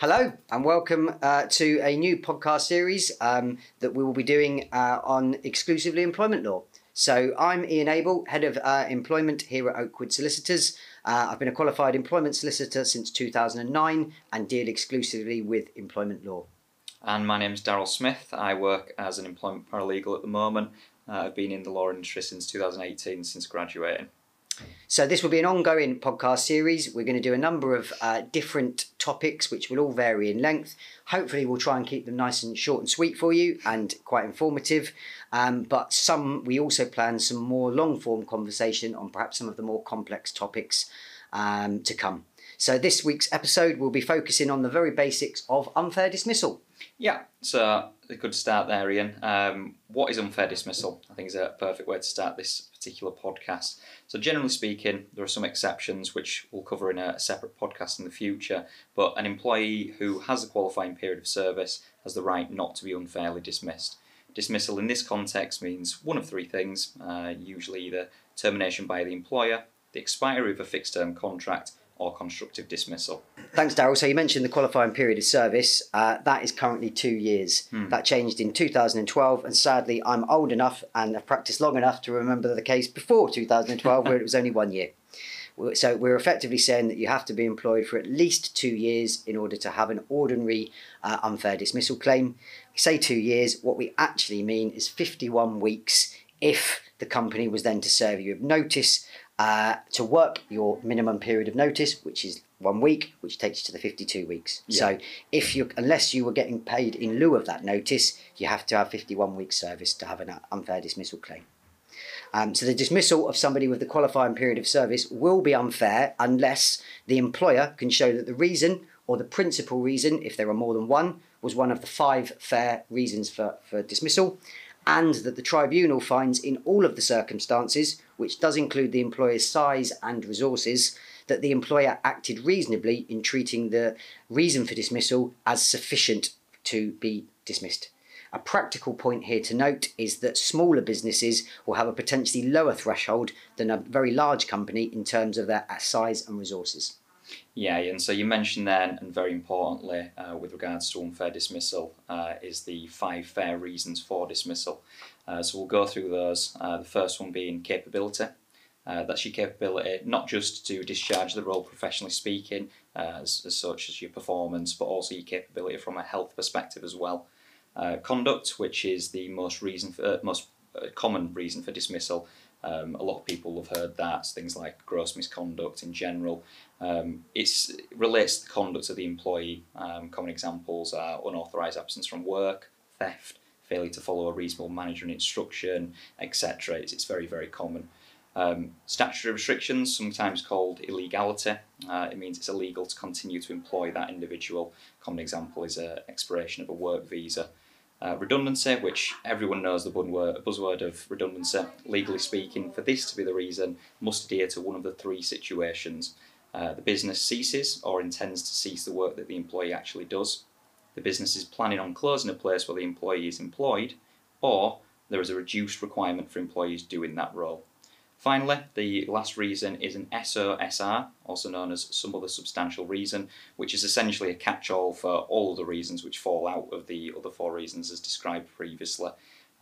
Hello, and welcome uh, to a new podcast series um, that we will be doing uh, on exclusively employment law. So, I'm Ian Abel, Head of uh, Employment here at Oakwood Solicitors. Uh, I've been a qualified employment solicitor since 2009 and deal exclusively with employment law. And my name's Daryl Smith. I work as an employment paralegal at the moment. Uh, I've been in the law industry since 2018, since graduating. So, this will be an ongoing podcast series. We're going to do a number of uh, different topics, which will all vary in length. Hopefully, we'll try and keep them nice and short and sweet for you and quite informative. Um, but some, we also plan some more long form conversation on perhaps some of the more complex topics um, to come. So, this week's episode will be focusing on the very basics of unfair dismissal. Yeah, so a good start there, Ian. Um, what is unfair dismissal? I think is a perfect way to start this particular podcast. So, generally speaking, there are some exceptions which we'll cover in a separate podcast in the future. But an employee who has a qualifying period of service has the right not to be unfairly dismissed. Dismissal in this context means one of three things uh, usually either termination by the employer, the expiry of a fixed term contract, or constructive dismissal. Thanks, Daryl. So you mentioned the qualifying period of service. Uh, that is currently two years. Hmm. That changed in 2012, and sadly, I'm old enough and have practiced long enough to remember the case before 2012, where it was only one year. So we're effectively saying that you have to be employed for at least two years in order to have an ordinary uh, unfair dismissal claim. We say two years. What we actually mean is 51 weeks if the company was then to serve you with notice uh, to work your minimum period of notice, which is one week, which takes you to the 52 weeks. Yeah. So if you unless you were getting paid in lieu of that notice, you have to have 51 weeks service to have an unfair dismissal claim. Um, so the dismissal of somebody with the qualifying period of service will be unfair unless the employer can show that the reason or the principal reason, if there are more than one, was one of the five fair reasons for, for dismissal, and that the tribunal finds in all of the circumstances, which does include the employer's size and resources, that the employer acted reasonably in treating the reason for dismissal as sufficient to be dismissed. A practical point here to note is that smaller businesses will have a potentially lower threshold than a very large company in terms of their size and resources. Yeah, and so you mentioned then, and very importantly, uh, with regards to unfair dismissal, uh, is the five fair reasons for dismissal. Uh, so we'll go through those. Uh, the first one being capability. Uh, that's your capability not just to discharge the role professionally speaking, uh, as, as such as your performance, but also your capability from a health perspective as well. Conduct, which is the most reason for, most common reason for dismissal. Um, a lot of people have heard that things like gross misconduct in general. Um, it relates to the conduct of the employee. Um, common examples are unauthorised absence from work, theft, failure to follow a reasonable management instruction, etc. It's, it's very very common. Um, statutory restrictions, sometimes called illegality. Uh, it means it's illegal to continue to employ that individual. Common example is an expiration of a work visa. Uh, redundancy, which everyone knows the buzzword, of redundancy, legally speaking, for this to be the reason, must adhere to one of the three situations. Uh, the business ceases or intends to cease the work that the employee actually does. The business is planning on closing a place where the employee is employed, or there is a reduced requirement for employees doing that role. Finally, the last reason is an SOSR, also known as some other substantial reason, which is essentially a catch all for all the reasons which fall out of the other four reasons as described previously.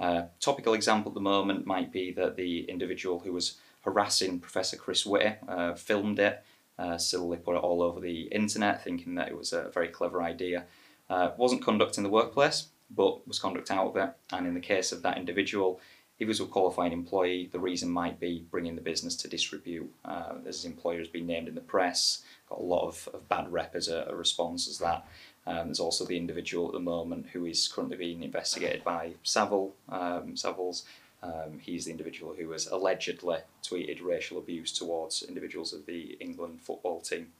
Uh, topical example at the moment might be that the individual who was harassing Professor Chris Whitty uh, filmed it, uh, silly put it all over the internet, thinking that it was a very clever idea. Uh, wasn't conduct in the workplace, but was conduct out of it. And in the case of that individual, if was a qualified employee, the reason might be bringing the business to disrepute. Uh, as his employer has been named in the press, got a lot of, of bad rep as a, a response as that. Um, there's also the individual at the moment who is currently being investigated by Savile. Um, Savills. Um, he's the individual who has allegedly tweeted racial abuse towards individuals of the England football team.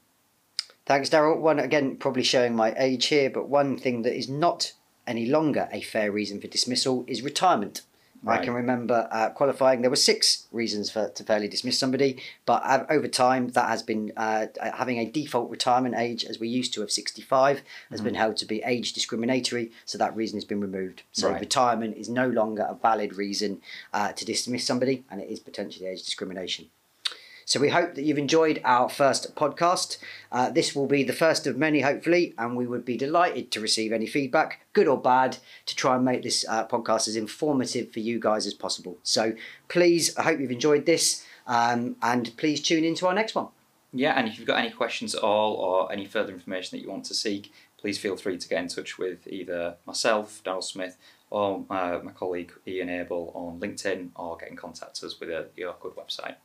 Thanks, Daryl. One again, probably showing my age here, but one thing that is not any longer a fair reason for dismissal is retirement. I can remember uh, qualifying. There were six reasons for to fairly dismiss somebody, but uh, over time that has been uh, having a default retirement age, as we used to of sixty five, has been held to be age discriminatory. So that reason has been removed. So Right. retirement is no longer a valid reason uh, to dismiss somebody, and it is potentially age discrimination. So we hope that you've enjoyed our first podcast. Uh, this will be the first of many, hopefully, and we would be delighted to receive any feedback, good or bad, to try and make this uh, podcast as informative for you guys as possible. So please, I hope you've enjoyed this, um, and please tune into our next one. Yeah, and if you've got any questions at all or any further information that you want to seek, please feel free to get in touch with either myself, Daryl Smith, or uh, my colleague Ian Abel on LinkedIn, or get in contact with us with the Oakwood website.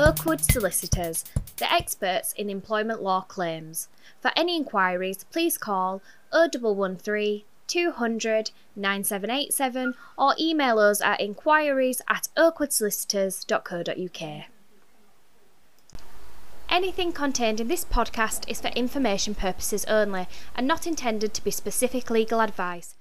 Oakwood Solicitors, the experts in employment law claims. For any inquiries, please call 0113 200 9787 or email us at inquiries at oakwoodsolicitors.co.uk. Anything contained in this podcast is for information purposes only and not intended to be specific legal advice.